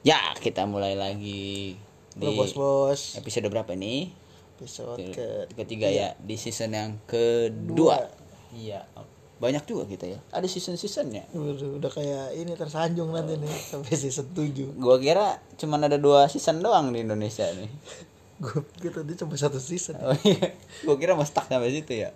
Ya, kita mulai lagi di Bro, bos-bos. episode berapa nih? Episode ke Ketiga ya, di season yang kedua. Iya. Banyak juga kita ya. Ada season-seasonnya. Udah, udah kayak ini tersanjung nanti nih sampai season 7 Gua kira cuman ada dua season doang di Indonesia nih. Gue kita tadi cuma satu season Oh iya, gua kira mau stuck sampai situ ya.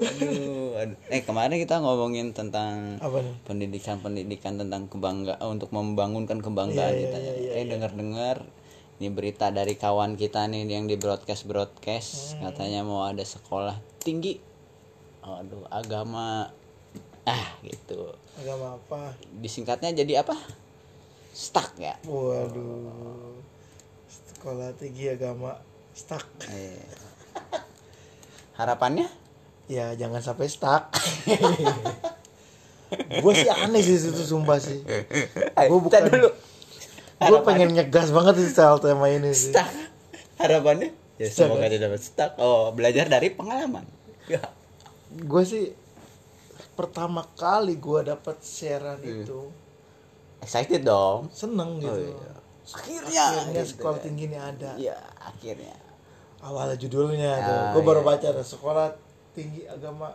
Aduh, aduh. Eh kemarin kita ngomongin tentang Apa nih? pendidikan-pendidikan tentang kebanggaan untuk membangunkan kebanggaan Iya, kita. iya, iya, eh dengar-dengar ini berita dari kawan kita nih yang di broadcast broadcast Hmm. katanya mau ada sekolah tinggi. Aduh, agama ah gitu. Agama apa? Disingkatnya jadi apa? Stuck ya. Waduh Sekolah tinggi agama Stuck. Eh. Harapannya? Ya jangan sampai stuck. Gue sih aneh sih itu sumpah sih. Gue bukan dulu. Gue pengen ngegas banget sih soal tema ini sih. Stuck. Harapannya? Ya Stuck, semoga tidak dapat stuck. Oh belajar dari pengalaman. Ya Gue sih Pertama kali gue dapet siaran Hmm. itu excited dong. Seneng gitu. Iya. Akhirnya. Akhirnya gitu. sekolah tinggi ini ada. Iya akhirnya. Awalnya judulnya tuh Ah, gue baru iya. baca tuh sekolah tinggi agama.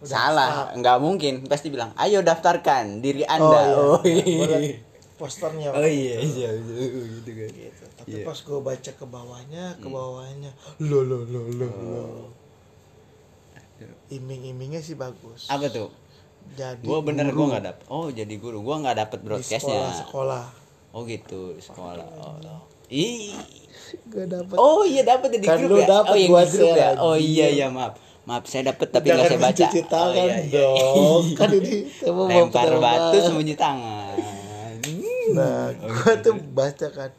Udah salah nggak mungkin. Pasti bilang ayo daftarkan diri start. anda. oh, oh iya. iya. Gua liat posternya. Oh iya iya iya, gitu kan. Gitu. Tapi Iya. pas gue baca ke bawahnya ke bawahnya lo lo lo lo lo. Iming-imingnya sih bagus. Apa tuh? Jadi gua bener guru. gua nggak dapet oh jadi guru. Gua nggak dapet di broadcastnya. sekolah sekolah oh gitu di sekolah oh ih gue dapet Oh iya dapat di Kan grup lu ya. dapet, oh gua di grup ya. Oh iya iya maaf. Maaf saya dapat tapi nggak saya baca. mencuci tangan oh, iya, iya. dong kan ini mau Lempar batu sembunyi tangan. Nah, Oh, gue gitu. tuh baca kan,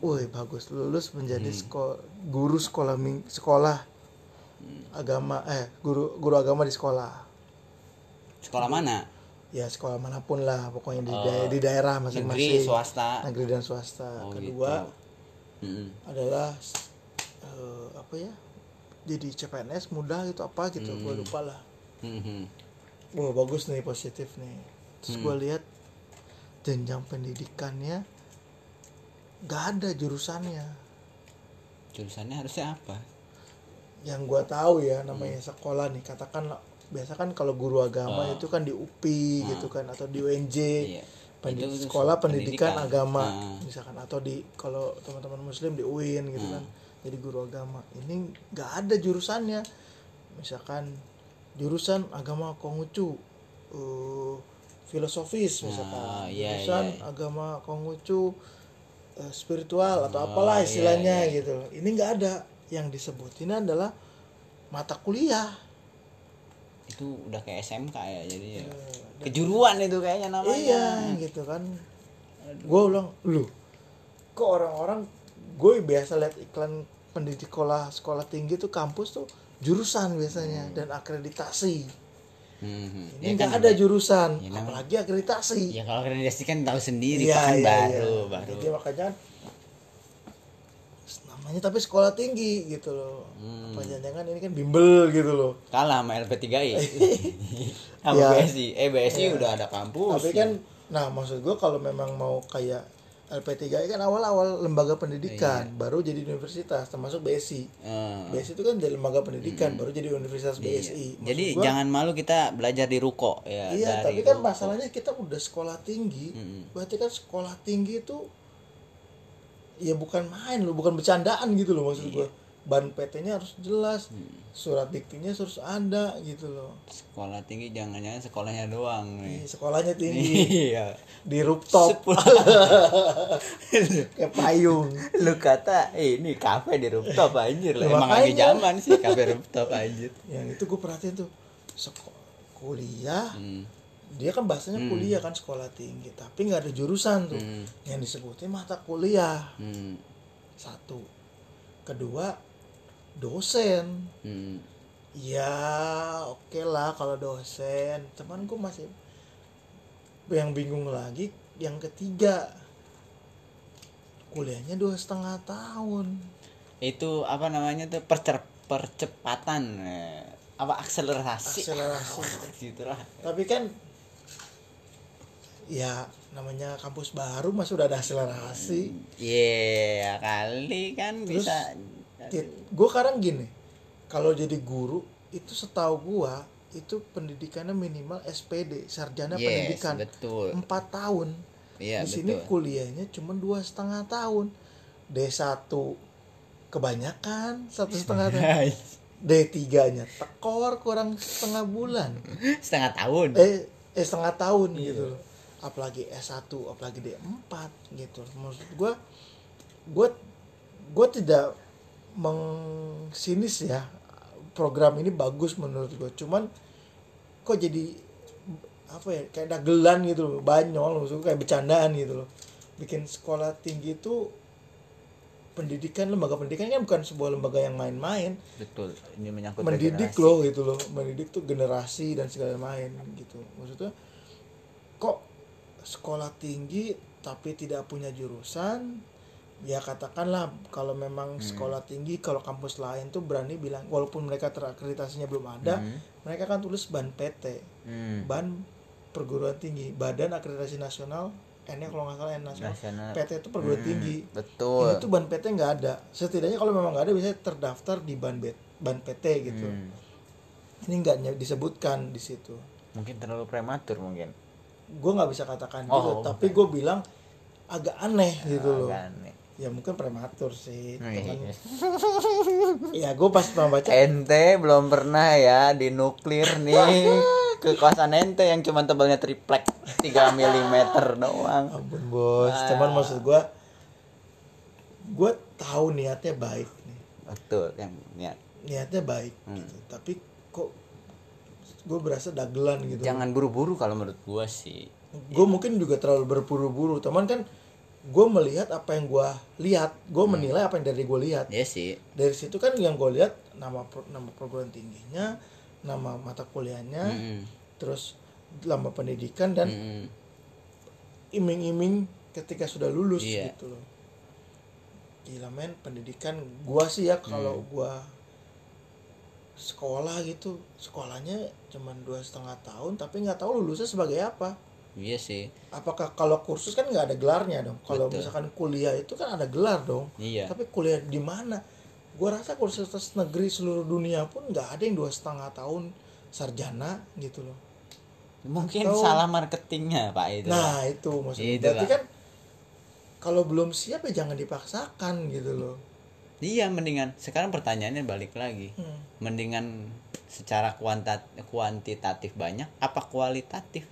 woi bagus lulus menjadi Hmm. sekolah guru sekolah ming- sekolah agama eh guru guru agama di sekolah. Sekolah mana? Ya sekolah mana pun lah, pokoknya di, Oh, daerah, di daerah Negeri, masing-masing. swasta. Negeri dan swasta. Oh, Kedua gitu. Mm-mm. adalah eh, apa ya? Jadi CPNS mudah gitu apa gitu, gue Hmm. lupa lah. Mhm. Wah bagus nih positif nih. Terus Hmm. gue lihat jenjang pendidikannya nggak ada jurusannya. Jurusannya harusnya apa? yang gua tahu ya namanya sekolah nih katakan biasa kan kalau guru agama. Oh. itu kan di UPI gitu kan atau di UNJ Iya. Pendi- Itu sekolah pendidikan, pendidikan. agama Ah. misalkan atau di kalau teman-teman muslim di UIN gitu Hmm. kan jadi guru agama ini nggak ada jurusannya misalkan jurusan agama Konghucu eh, filosofis misalkan Ah, iya, jurusan iya. agama Konghucu eh, spiritual atau Oh, apalah iya, istilahnya iya. gitu loh. ini nggak ada yang disebutin adalah mata kuliah Itu udah kayak SMK ya jadi ya. Eh, Kejuruan itu kayaknya namanya. iya gitu kan gue ulang lu kok orang-orang gue biasa lihat iklan pendidik sekolah sekolah tinggi tuh kampus tuh jurusan biasanya dan akreditasi Mhm. ini Ya nggak kan, ada jurusan Ya, apalagi akreditasi Ya kalau akreditasi kan tahu sendiri Pak, kan iya, baru iya. baru. Jadi makanya namanya tapi sekolah tinggi gitu loh Hmm. apa jangan ini kan bimbel gitu loh Kalah sama LP3I. sama Ya. BSI. Eh BSI udah ada kampus. tapi kan nah maksud gue kalau memang mau kayak LP3I kan awal-awal lembaga pendidikan baru jadi universitas termasuk BSI Eh, BSI itu kan dari lembaga pendidikan baru jadi universitas BSI Maksud. Jadi gua, jangan malu kita belajar di ruko ya. iya dari tapi kan ruko. masalahnya kita udah sekolah tinggi Mm-mm. berarti kan sekolah tinggi itu ya bukan main loh bukan bercandaan gitu loh maksud Iya. gua ban PT-nya harus jelas Hmm. surat diktinya harus ada gitu loh sekolah tinggi jangan-jangan sekolahnya doang Ih, nih. sekolahnya tinggi Iya. di rooftop kayak payung Lu kata eh, ini kafe di rooftop anjir lah. Emang lagi zaman sih kafe rooftop anjir. yang itu gue perhatiin tuh seko- kuliah Hmm. Dia kan bahasanya kuliah kan sekolah tinggi tapi nggak ada jurusan tuh Hmm. yang disebutin mata kuliah Hmm. satu kedua dosen Hmm. ya oke lah kalau dosen cuman gue masih yang bingung lagi yang ketiga kuliahnya dua setengah tahun Itu apa namanya tuh percer percepatan eh, apa akselerasi. akselerasi Gitulah. tapi kan ya namanya kampus baru mas udah ada akselerasi Iya kali kan Terus, bisa. gue sekarang gini kalau jadi guru itu setahu gua itu pendidikannya minimal SPD sarjana Yes, pendidikan betul. empat tahun Iya di sini betul. kuliahnya cuma dua setengah tahun D1 kebanyakan satu setengah tahun D3 nya tekor kurang setengah bulan Setengah tahun. eh eh setengah tahun Iya. gitu loh apalagi S1 apalagi D4 gitu maksud gua gua gua tidak mengsinis ya program ini bagus menurut gua cuman kok jadi apa ya kayak dagelan gitu loh banyol maksud gua kayak bercandaan gitu loh bikin sekolah tinggi itu pendidikan lembaga pendidikan kan bukan sebuah lembaga yang main-main Betul. Ini menyangkut mendidik regenerasi. loh gitu loh mendidik tuh generasi dan segala main gitu maksudnya kok sekolah tinggi tapi tidak punya jurusan ya katakanlah kalau memang Hmm. sekolah tinggi kalau kampus lain tuh berani bilang walaupun mereka terakreditasinya belum ada Hmm. mereka kan tulis ban PT Hmm. ban perguruan tinggi badan akreditasi nasional N kalau nggak salah N nasional Nasional. PT itu perguruan Hmm, tinggi Betul. ini tuh ban PT nggak ada setidaknya kalau memang nggak ada bisa terdaftar di ban bet ban PT gitu Hmm. ini nggak disebutkan di situ Mungkin terlalu prematur mungkin. Gue nggak bisa katakan Oh, gitu tapi gue bilang agak aneh gitu loh Kan. ya mungkin prematur sih Oh, iya. ya gue pas pernah baca Ente belum pernah ya di nuklir nih ke kosan ente yang cuma tebalnya triplek 3 mm doang. ampun bos cuman maksud gue gue tahu niatnya baik nih Betul yang niat. niatnya baik Hmm. gitu. tapi gue berasa dagelan gitu Jangan buru-buru kalau menurut gua sih. gue mungkin juga terlalu berburu-buru teman kan gue melihat apa yang gue lihat gue Hmm. menilai apa yang dari gue lihat Ya sih. dari situ kan yang gue lihat nama pro- nama perguruan tingginya nama mata kuliahnya Mm-mm. terus lama pendidikan dan Mm-mm. iming-iming ketika sudah lulus Iya. gitu loh gila men pendidikan gua sih ya kalau Hmm. gua sekolah gitu sekolahnya cuman dua setengah tahun tapi nggak tahu lulusnya sebagai apa Iya sih. apakah kalau kursus kan nggak ada gelarnya dong kalau misalkan kuliah itu kan ada gelar dong Iya. tapi kuliah di mana gua rasa kursus negeri seluruh dunia pun nggak ada yang dua setengah tahun sarjana gitu loh Mungkin Atau- salah marketingnya Pak itu. nah itu maksudnya Itu, berarti Pak. kan kalau belum siap ya jangan dipaksakan gitu loh Iya mendingan sekarang pertanyaannya balik lagi. Hmm. Mendingan secara kuantat kuantitatif banyak apa kualitatif?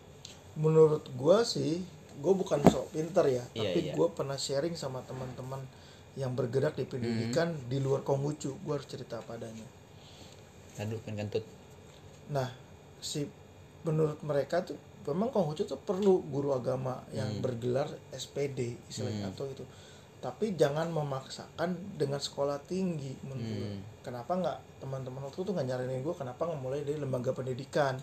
menurut gua sih gua bukan sok pinter ya Iya, tapi iya. gua pernah sharing sama teman-teman yang bergerak di pendidikan Hmm. di luar Konghucu gua harus cerita padanya Tadu kan kentut. nah si menurut mereka tuh memang Konghucu tuh perlu guru agama yang Hmm. bergelar SPD istilahnya Hmm. atau itu tapi jangan memaksakan dengan sekolah tinggi menurut. Hmm. kenapa nggak teman-teman waktu itu nggak nyaranin gue kenapa nggak mulai dari lembaga pendidikan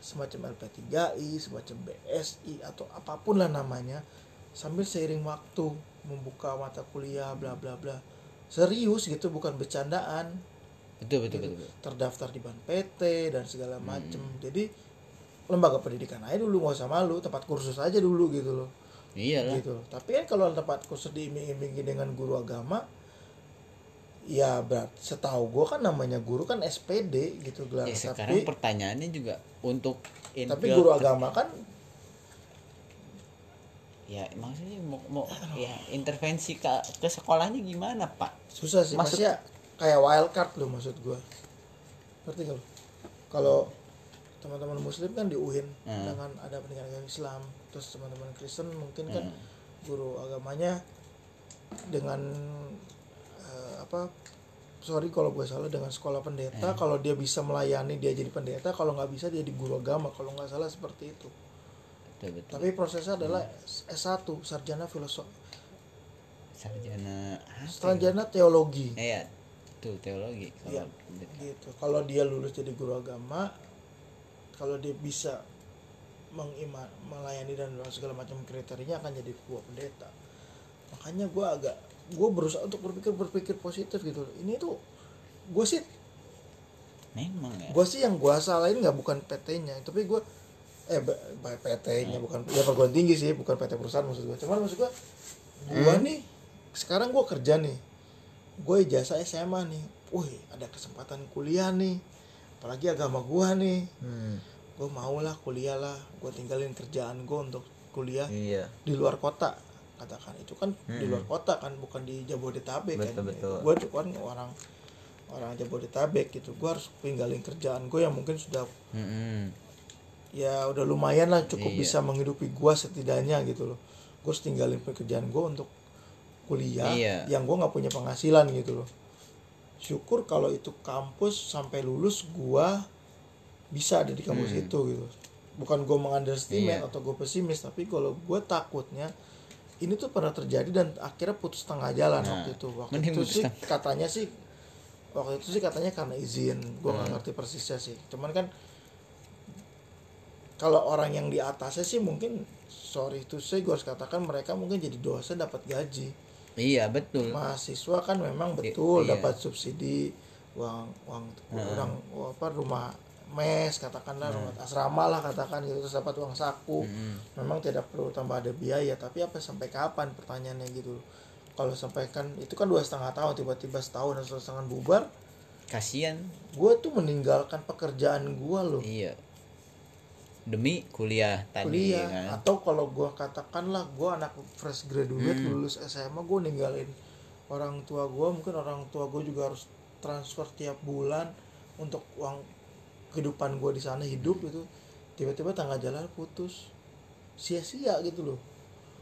semacam LP3I semacam BSI atau apa pun lah namanya sambil seiring waktu membuka mata kuliah bla bla bla serius gitu bukan bercandaan Betul betul gitu. betul. betul. terdaftar di ban PT dan segala macem jadi lembaga pendidikan aja dulu nggak usah malu tempat kursus aja dulu gitu loh Iyalah. gitu loh. Tapi kan kalau tempat kursus diiming-imingi dengan guru agama, ya berat. Setahu gue kan namanya guru kan SPD gitu gelar. Ya, sekarang tapi pertanyaannya juga untuk tapi guru agama kan ya maksudnya mau, mau ya intervensi ke ke sekolahnya gimana pak susah sih. Maksud- Maksudnya kayak wild card loh maksud gue. Ngerti gak? Kalau teman-teman muslim kan di UIN Hmm. dengan ada pendidikan agama Islam terus teman-teman Kristen mungkin kan Hmm. guru agamanya dengan eh, apa sorry kalau gue salah dengan sekolah pendeta Hmm. kalau dia bisa melayani dia jadi pendeta kalau nggak bisa dia jadi guru agama kalau nggak salah seperti itu betul betul tapi prosesnya adalah S1 sarjana filosofi sarjana ya? sarjana teologi eh ya tuh teologi Iya. kalau gitu kalau dia lulus jadi guru agama kalau dia bisa mengima melayani dan segala macam kriterianya akan jadi buah pendeta. Makanya gue agak gue berusaha untuk berpikir berpikir positif gitu. Ini tuh gue sih memang ya. gue sih yang gue salahin nggak bukan PT-nya tapi gue eh PT-nya bukan ya perguruan tinggi sih bukan PT perusahaan maksud gue cuman maksud gue gue nih sekarang gue kerja nih. Gue ijazah SMA nih. Wih ada kesempatan kuliah nih. Apalagi agama gue nih. Hmm. Gue mau lah kuliah lah gue tinggalin kerjaan gue untuk kuliah Iya. di luar kota katakan itu kan di luar kota kan bukan di Jabodetabek kan Betul, betul. gue tuh kan orang orang Jabodetabek gitu gue harus tinggalin kerjaan gue yang mungkin sudah Mm-mm. ya udah lumayan lah cukup Iya. bisa menghidupi gue setidaknya gitu loh gue harus tinggalin pekerjaan gue untuk kuliah Iya. yang gue nggak punya penghasilan gitu loh syukur kalau itu kampus sampai lulus gue bisa ada di kampus itu gitu bukan gue mengunderestimate Hmm. Iya. atau gue pesimis tapi kalau gue takutnya ini tuh pernah terjadi dan akhirnya putus tengah jalan Nah, waktu itu waktu itu sih tengah. katanya sih waktu itu sih katanya karena izin gue Hmm. nggak ngerti persisnya sih cuman kan kalau orang yang di atasnya sih mungkin sorry itu saya gue harus katakan mereka mungkin jadi dosen dapat gaji Iya betul. mahasiswa kan memang betul iya. dapat subsidi uang uang orang apa rumah mes katakanlah rumah asrama lah katakan gitu terus dapat uang saku memang tidak perlu tambah ada biaya tapi apa sampai kapan pertanyaannya gitu kalau sampai kan itu kan dua setengah tahun tiba-tiba setahun atau setengah bubar Kasian. gue tuh meninggalkan pekerjaan gue loh Iya. Demi kuliah tadi kuliah kan. atau kalau gua katakanlah gua anak fresh graduate Hmm. lulus SMA gua ninggalin orang tua gua mungkin orang tua gua juga harus transfer tiap bulan untuk uang kehidupan gua di sana hidup itu tiba-tiba tangga jalan putus sia-sia gitu loh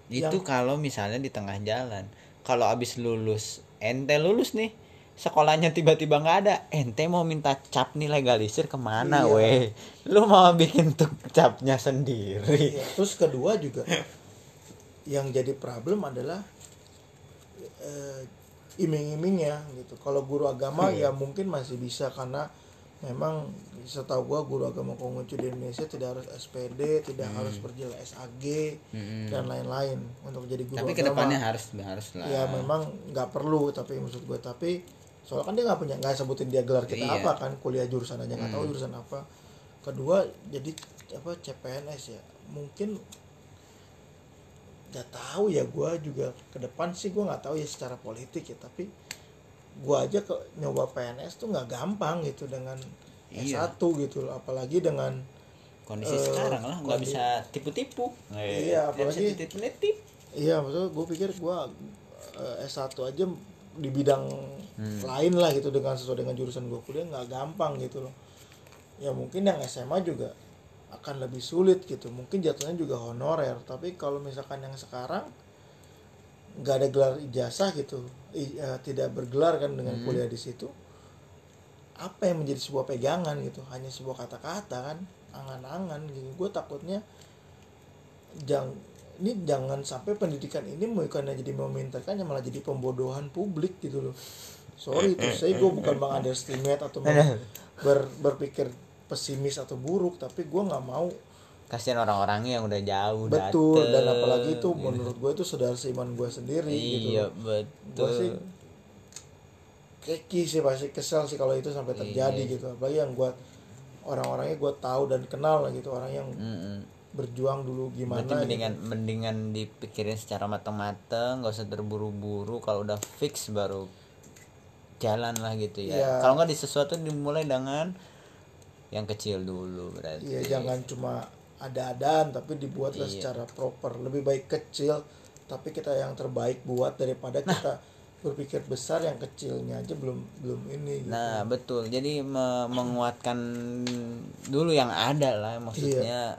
Itu kalau misalnya di tengah jalan. Kalau abis lulus, ente lulus nih, sekolahnya tiba-tiba nggak ada, ente mau minta cap nih legalisir ke mana, Iya. weh? Lu mau bikin tuh capnya sendiri. Ya, terus kedua juga yang jadi problem adalah eh, iming-imingnya gitu. Kalau guru agama ya mungkin masih bisa karena memang setahu gua guru agama Konghucu di Indonesia tidak harus SPD, tidak harus berjilbab SAG Mm-mm. dan lain-lain untuk jadi guru Tapi agama. ke depannya harus harus lah. ya memang nggak perlu tapi maksud gue tapi soalnya kan dia nggak punya nggak sebutin dia gelar kita Iya. apa kan kuliah jurusan aja nggak tahu jurusan apa kedua jadi apa CPNS ya mungkin nggak tahu ya gue juga ke depan sih gue nggak tahu ya secara politik ya tapi gue aja ke nyoba PNS tuh nggak gampang gitu dengan Iya. S1 gitu loh apalagi dengan Kondisi Eh, sekarang lah nggak bisa tipu-tipu. Eh, Iya, apalagi- titip-nitip. Iya, maksudnya gue pikir gue S1 aja di bidang Hmm. lain lah gitu dengan sesuai dengan jurusan gue kuliah nggak gampang gitu loh. Ya mungkin yang SMA juga akan lebih sulit gitu. Mungkin jatuhnya juga honorer. Tapi kalau misalkan yang sekarang nggak ada gelar ijazah gitu, eh, tidak bergelar kan dengan Hmm. kuliah di situ. Apa yang menjadi sebuah pegangan gitu? Hanya sebuah kata-kata kan, angan-angan gitu. Gue takutnya jang ini jangan sampai pendidikan ini bukannya jadi memintakan malah jadi pembodohan publik gitu loh sorry itu saya gue bukan bang underestimate atau ber, berpikir pesimis atau buruk tapi gue nggak mau Kasihan orang-orangnya yang udah jauh betul dan dateng. apalagi itu menurut gue itu saudara seiman gue sendiri gitu Iya, loh. betul. gue sih keki sih pasti kesel sih kalau itu sampai terjadi Iya. gitu apalagi yang gue orang-orangnya gue tahu dan kenal lah gitu orang yang Mm-mm. berjuang dulu gimana Berarti gitu. mendingan mendingan dipikirin secara matang-matang, gak usah terburu-buru. Kalau udah fix baru jalan lah gitu ya. Iya. Kalau nggak di sesuatu dimulai dengan yang kecil dulu berarti. Iya jangan cuma ada-adaan tapi dibuatlah Iya. secara proper. Lebih baik kecil tapi kita yang terbaik buat daripada Nah. kita berpikir besar yang kecilnya aja belum belum ini gitu. Nah betul. Jadi me- menguatkan dulu yang ada lah. Maksudnya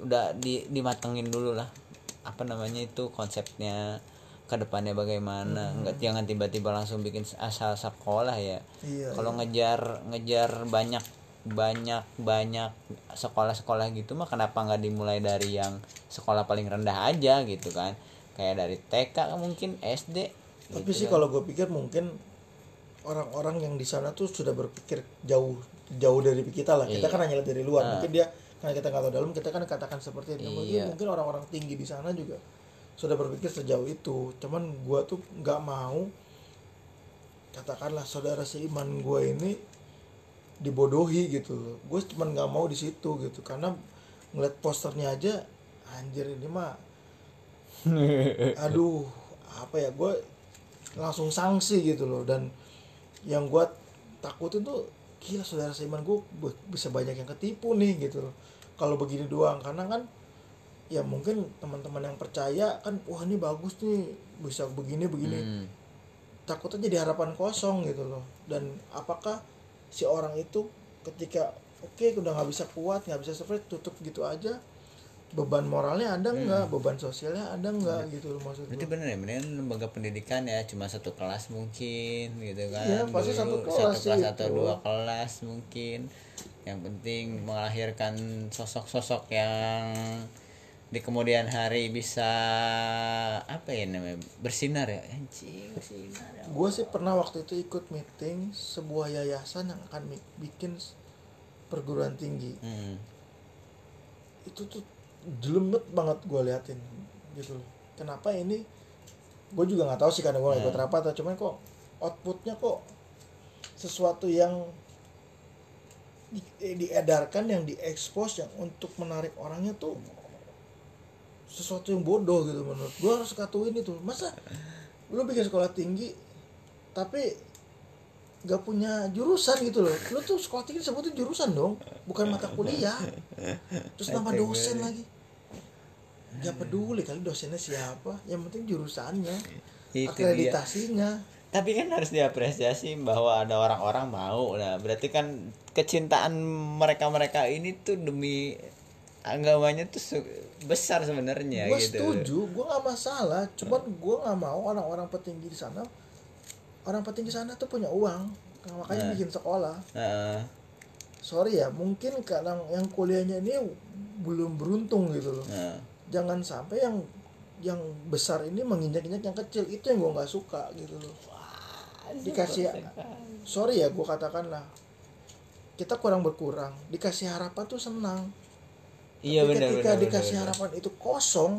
udah di dimatengin dulu lah. Apa namanya itu konsepnya ke depannya bagaimana. Enggak jangan tiba-tiba langsung bikin asal sekolah ya. Iya. Kalau ngejar ngejar banyak banyak banyak sekolah-sekolah gitu mah kenapa nggak dimulai dari yang sekolah paling rendah aja gitu kan kayak dari TK mungkin SD Tapi gitu sih kan. kalau gue pikir mungkin orang-orang yang di sana tuh sudah berpikir jauh jauh dari kita lah. Kita Iya. kan hanya lihat dari luar. Nah. Mungkin dia karena kita nggak tahu dalam kita kan katakan seperti itu. Mungkin- Iya. Mungkin orang-orang tinggi di sana juga sudah berpikir sejauh itu. Cuman gua tuh nggak mau katakanlah saudara seiman gue ini dibodohi gitu. Loh. Gue cuman nggak mau di situ gitu. Karena ngeliat posternya aja anjir ini mah aduh apa ya gue langsung sanksi gitu loh. Dan yang gue takutin tuh gila saudara seiman gue bisa banyak yang ketipu nih gitu loh. Kalau begini doang karena kan ya mungkin teman-teman yang percaya kan wah ini bagus nih bisa begini begini. Hmm. takutnya jadi harapan kosong gitu loh. Dan apakah si orang itu ketika oke okay, udah nggak bisa kuat nggak bisa survive tutup gitu aja. Beban moralnya ada nggak? Hmm. beban sosialnya ada nggak? Hmm. gitu loh maksud Berarti bener ya bener lembaga pendidikan ya cuma satu kelas mungkin gitu kan. Iya pasti satu kelas satu kelas atau dua kelas mungkin. Yang penting melahirkan sosok-sosok yang di kemudian hari bisa apa ya namanya bersinar ya anjing bersinar ya gue sih pernah waktu itu ikut meeting sebuah yayasan yang akan bikin perguruan tinggi hmm. itu tuh jelemet banget gue liatin gitu loh kenapa ini gue juga nggak tahu sih karena gue nggak ikut hmm. rapat atau cuman kok outputnya kok sesuatu yang di, eh, diedarkan yang diekspos yang untuk menarik orangnya tuh sesuatu yang bodoh gitu menurut gue harus katuin itu. Masa lu bikin sekolah tinggi tapi gak punya jurusan gitu loh. Lu tuh sekolah tinggi sebutnya jurusan dong bukan mata kuliah. Terus nama dosen lagi. Gak peduli kali dosennya siapa yang penting jurusannya akreditasinya. Tapi kan harus diapresiasi bahwa ada orang-orang mau nah berarti kan kecintaan mereka mereka ini tuh demi agamanya tuh besar sebenarnya gue gitu. setuju gue nggak masalah. Cuman gue nggak mau orang-orang petinggi di sana orang petinggi sana tuh punya uang. Makanya nah. bikin sekolah. Nah. sorry ya mungkin karena yang kuliahnya ini belum beruntung gitu loh. Nah. jangan sampai yang yang besar ini menginjak-injak yang kecil. Itu yang gue nggak suka gitu loh. Dikasih sorry ya gue katakan lah. Kita kurang berkurang. Dikasih harapan tuh senang iya benar ketika benar, dikasih bener, harapan itu kosong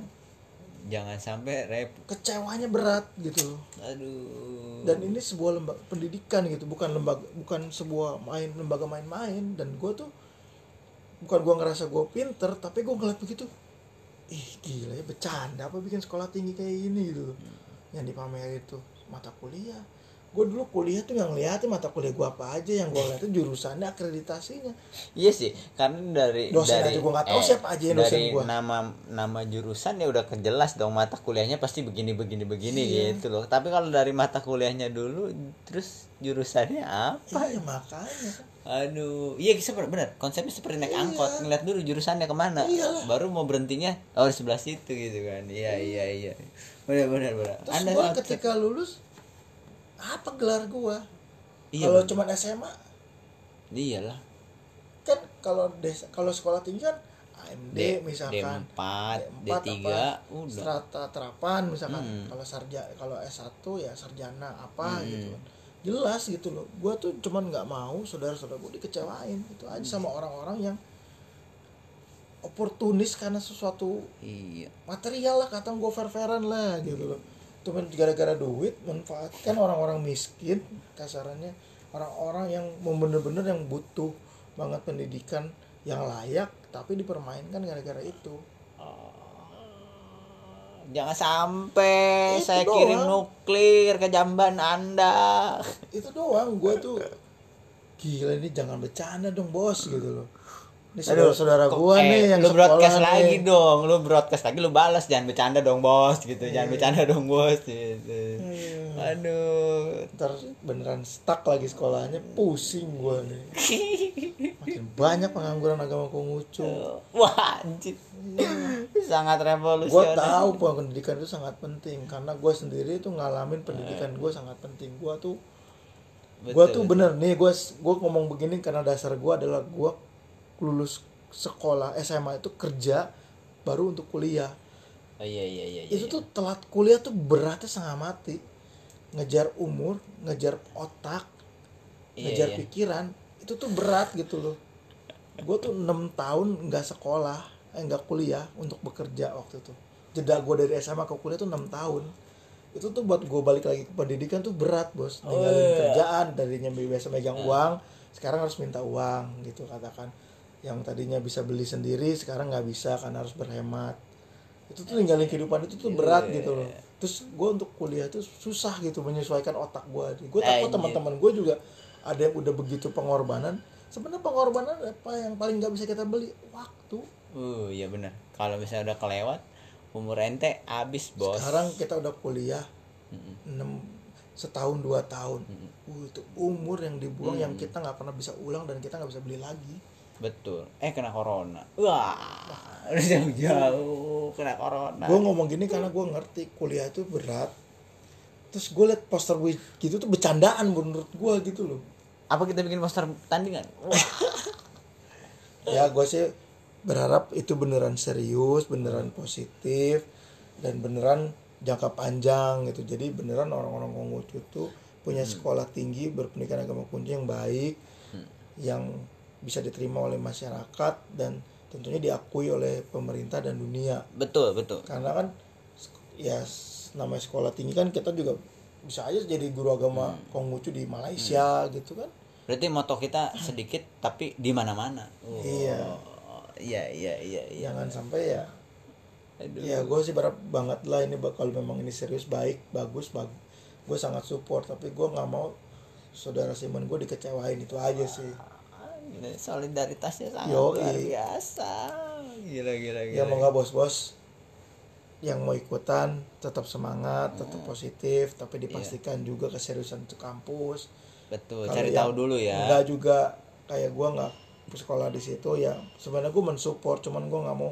jangan sampai rep kecewanya berat gitu aduh. Dan ini sebuah lembaga pendidikan gitu bukan lembaga bukan sebuah main lembaga main-main. Dan gue tuh bukan gue ngerasa gue pinter tapi gue ngeliat begitu ih gila ya bercanda apa bikin sekolah tinggi kayak ini gitu hmm. yang dipamer itu mata kuliah gue dulu kuliah tuh yang liatin mata kuliah gue apa aja yang gue liatin jurusannya akreditasinya. Iya sih karena dari dosen dari, aja gue nggak tahu eh, siapa aja yang dosen dari gua. nama nama jurusan ya udah kejelas dong mata kuliahnya pasti begini begini begini iya. gitu loh. Tapi kalau dari mata kuliahnya dulu terus jurusannya apa? Iya makanya. Aduh iya seperti benar konsepnya seperti naik iya. angkot ngeliat dulu jurusannya ke mana. Iyalah. baru mau berhentinya oh di sebelah situ gitu kan. Iya iya iya. Benar benar benar terus gue ketika lulus apa gelar gua? Iya, kalau cuma SMA iyalah. Kan kalau desa kalau sekolah tinggi kan AMD D, misalkan. D4, D4 D3 udah. Strata terapan misalkan. Hmm. kalau sarja kalau S1 ya sarjana apa hmm. gitu kan. Jelas gitu loh. Gua tuh cuman nggak mau saudara-saudara gua dikecewain itu aja sama hmm. orang-orang yang oportunis karena sesuatu iya. material lah kata gue fair-fairan lah gitu loh cuma gara-gara duit manfaatkan orang-orang miskin kasarannya orang-orang yang bener-bener yang butuh banget pendidikan yang layak tapi dipermainkan gara-gara itu. Jangan sampai itu saya doang. kirim nuklir ke jamban anda. Itu doang gue tuh gila ini jangan bercanda dong bos gitu loh ini saudara-saudara gua eh, nih yang lu broadcast nih. lagi dong, lu broadcast lagi lu balas jangan bercanda dong bos gitu, jangan iya. bercanda dong bos gitu. Hmm. Aduh, ntar beneran stuck lagi sekolahnya, pusing gua nih. Makin banyak pengangguran agama Konghucu. Wah, anjir. Iya. sangat revolusioner. Gua tahu pendidikan itu sangat penting karena gua sendiri tuh ngalamin pendidikan gua sangat penting. Gua tuh Betul, gua tuh bener nih, gua gua ngomong begini karena dasar gua adalah gua lulus sekolah SMA itu kerja baru untuk kuliah. Oh, iya, iya, iya, itu iya. tuh telat kuliah tuh beratnya setengah mati. Ngejar umur ngejar otak iya, ngejar iya. pikiran itu tuh berat gitu loh. Gue tuh enam tahun nggak sekolah eh nggak kuliah untuk bekerja waktu itu. Jeda gue dari SMA ke kuliah tuh enam tahun. Itu tuh buat gue balik lagi ke pendidikan tuh berat bos. Tinggalin oh, iya. kerjaan darinya biasa megang uang sekarang harus minta uang gitu katakan yang tadinya bisa beli sendiri sekarang nggak bisa karena harus berhemat. Itu tuh ninggalin kehidupan itu tuh berat Iya. gitu loh. Terus gue untuk kuliah tuh susah gitu menyesuaikan otak gue gue takut Anjir. teman-teman gue juga ada yang udah begitu pengorbanan. Sebenarnya pengorbanan apa yang paling nggak bisa kita beli? Waktu. Uh ya benar kalau misalnya udah kelewat umur ente habis bos. Sekarang kita udah kuliah enam setahun dua tahun. Uh, itu umur yang dibuang yang kita nggak pernah bisa ulang dan kita nggak bisa beli lagi betul. Eh kena corona. Wah udah jauh-jauh kena corona. Gue ngomong gini karena gue ngerti kuliah itu berat. Terus gue liat poster gitu tuh bercandaan menurut gue gitu loh. Apa kita bikin poster tandingan? Ya gue sih berharap itu beneran serius beneran positif dan beneran jangka panjang gitu. Jadi beneran orang-orang Konghucu tuh punya sekolah tinggi berpendidikan agama kunci yang baik yang bisa diterima oleh masyarakat dan tentunya diakui oleh pemerintah dan dunia. Betul betul. Karena kan ya namanya sekolah tinggi kan kita juga bisa aja jadi guru agama Konghucu di Malaysia gitu kan. Berarti moto kita sedikit tapi di mana-mana. Oh, Iya. iya iya iya iya. Jangan sampai ya. Aduh. ya gue sih berharap banget lah ini bak- kalau memang ini serius baik bagus bagus gue sangat support tapi gue nggak mau saudara Simon gue dikecewain itu aja sih. Ah, solidaritasnya sangat Yoi. luar biasa. Gila gila gila ya mau nggak bos-bos yang mau ikutan tetap semangat tetap positif tapi dipastikan juga keseriusan itu kampus. Betul Kalau cari tahu dulu ya. nggak juga kayak gue nggak sekolah di situ ya sebenarnya gue mensupport cuman gue nggak mau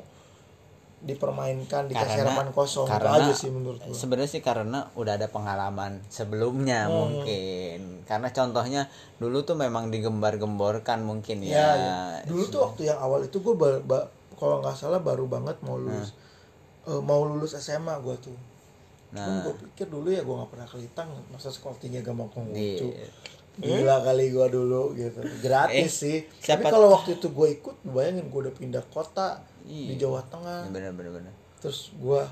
dipermainkan dikasih Karena- harapan kosong. Itu karena aja sih menurut gue sebenarnya sih karena udah ada pengalaman sebelumnya Hmm. mungkin. Karena contohnya dulu tuh memang digembar-gemborkan mungkin ya, ya, ya. dulu tuh waktu yang awal itu gue kalau nggak salah baru banget mau lulus Eh, mau lulus SMA gue tuh. Nah. Cuman gue pikir dulu ya gue nggak pernah kelitang masa sekolah tinggi agama Konghucu Iya. gila kali gue dulu gitu. Gratis Eh, sih. siapa- tapi kalau waktu itu gue ikut bayangin gue udah pindah kota di Iya. Jawa Tengah. Bener bener bener terus gua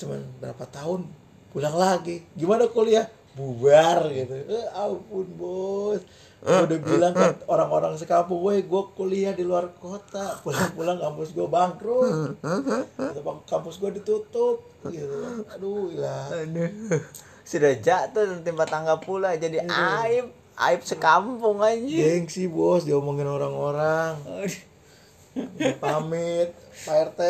cuman berapa tahun pulang lagi. Gimana kuliah? Bubar gitu. Eh, ampun bos. Gua udah bilang kan orang-orang sekampung gue gue kuliah di luar kota. Pulang-pulang kampus gue bangkrut. "Bang, kampus gue ditutup. Gitu. Aduh lah sudah jatuh timpa tangga pula jadi aib aib sekampung aja gengsi bos diomongin orang-orang pamit. Pak RT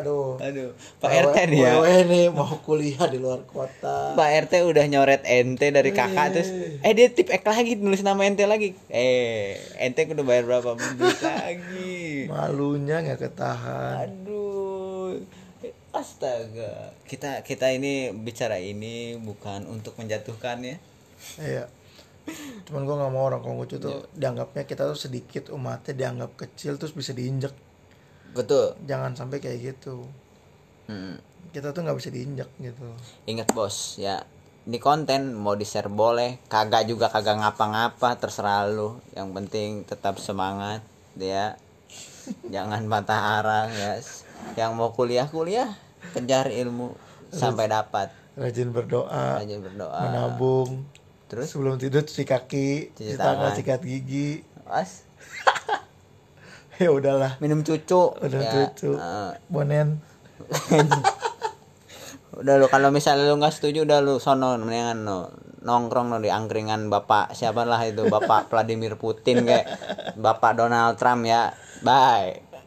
aduh. Aduh Pak RT nih ya. Wewe nih mau kuliah di luar kota. Pak RT udah nyoret ente dari kakak terus eh dia tip ek lagi nulis nama ente lagi. Eh ente kudu bayar berapa? Duit lagi. Malunya nggak ketahan. Aduh. Astaga. Kita kita ini bicara ini bukan untuk menjatuhkan ya. Iya cuman gua nggak mau orang Konghucu tuh dianggapnya kita tuh sedikit umatnya dianggap kecil terus bisa diinjek. Betul. Jangan sampai kayak gitu. Hmm. kita tuh nggak bisa diinjek gitu. Ingat bos ya ini konten mau di share boleh kagak juga kagak ngapa-ngapa terserah lu. Yang penting tetap semangat ya. Jangan patah arang ya yang mau kuliah kuliah. Kejar ilmu sampai dapat. rajin berdoa rajin berdoa. menabung terus? Sebelum tidur cuci kaki Cuci cuci tangan tangan. sikat gigi. As ya udahlah. Minum cucu. Udah ya, cucu. Eh, bonen. Udah lu kalau misalnya lu nggak setuju udah lu sono mendingan no nongkrong no di angkringan bapak siapa lah itu bapak Vladimir Putin kayak bapak Donald Trump ya. Bye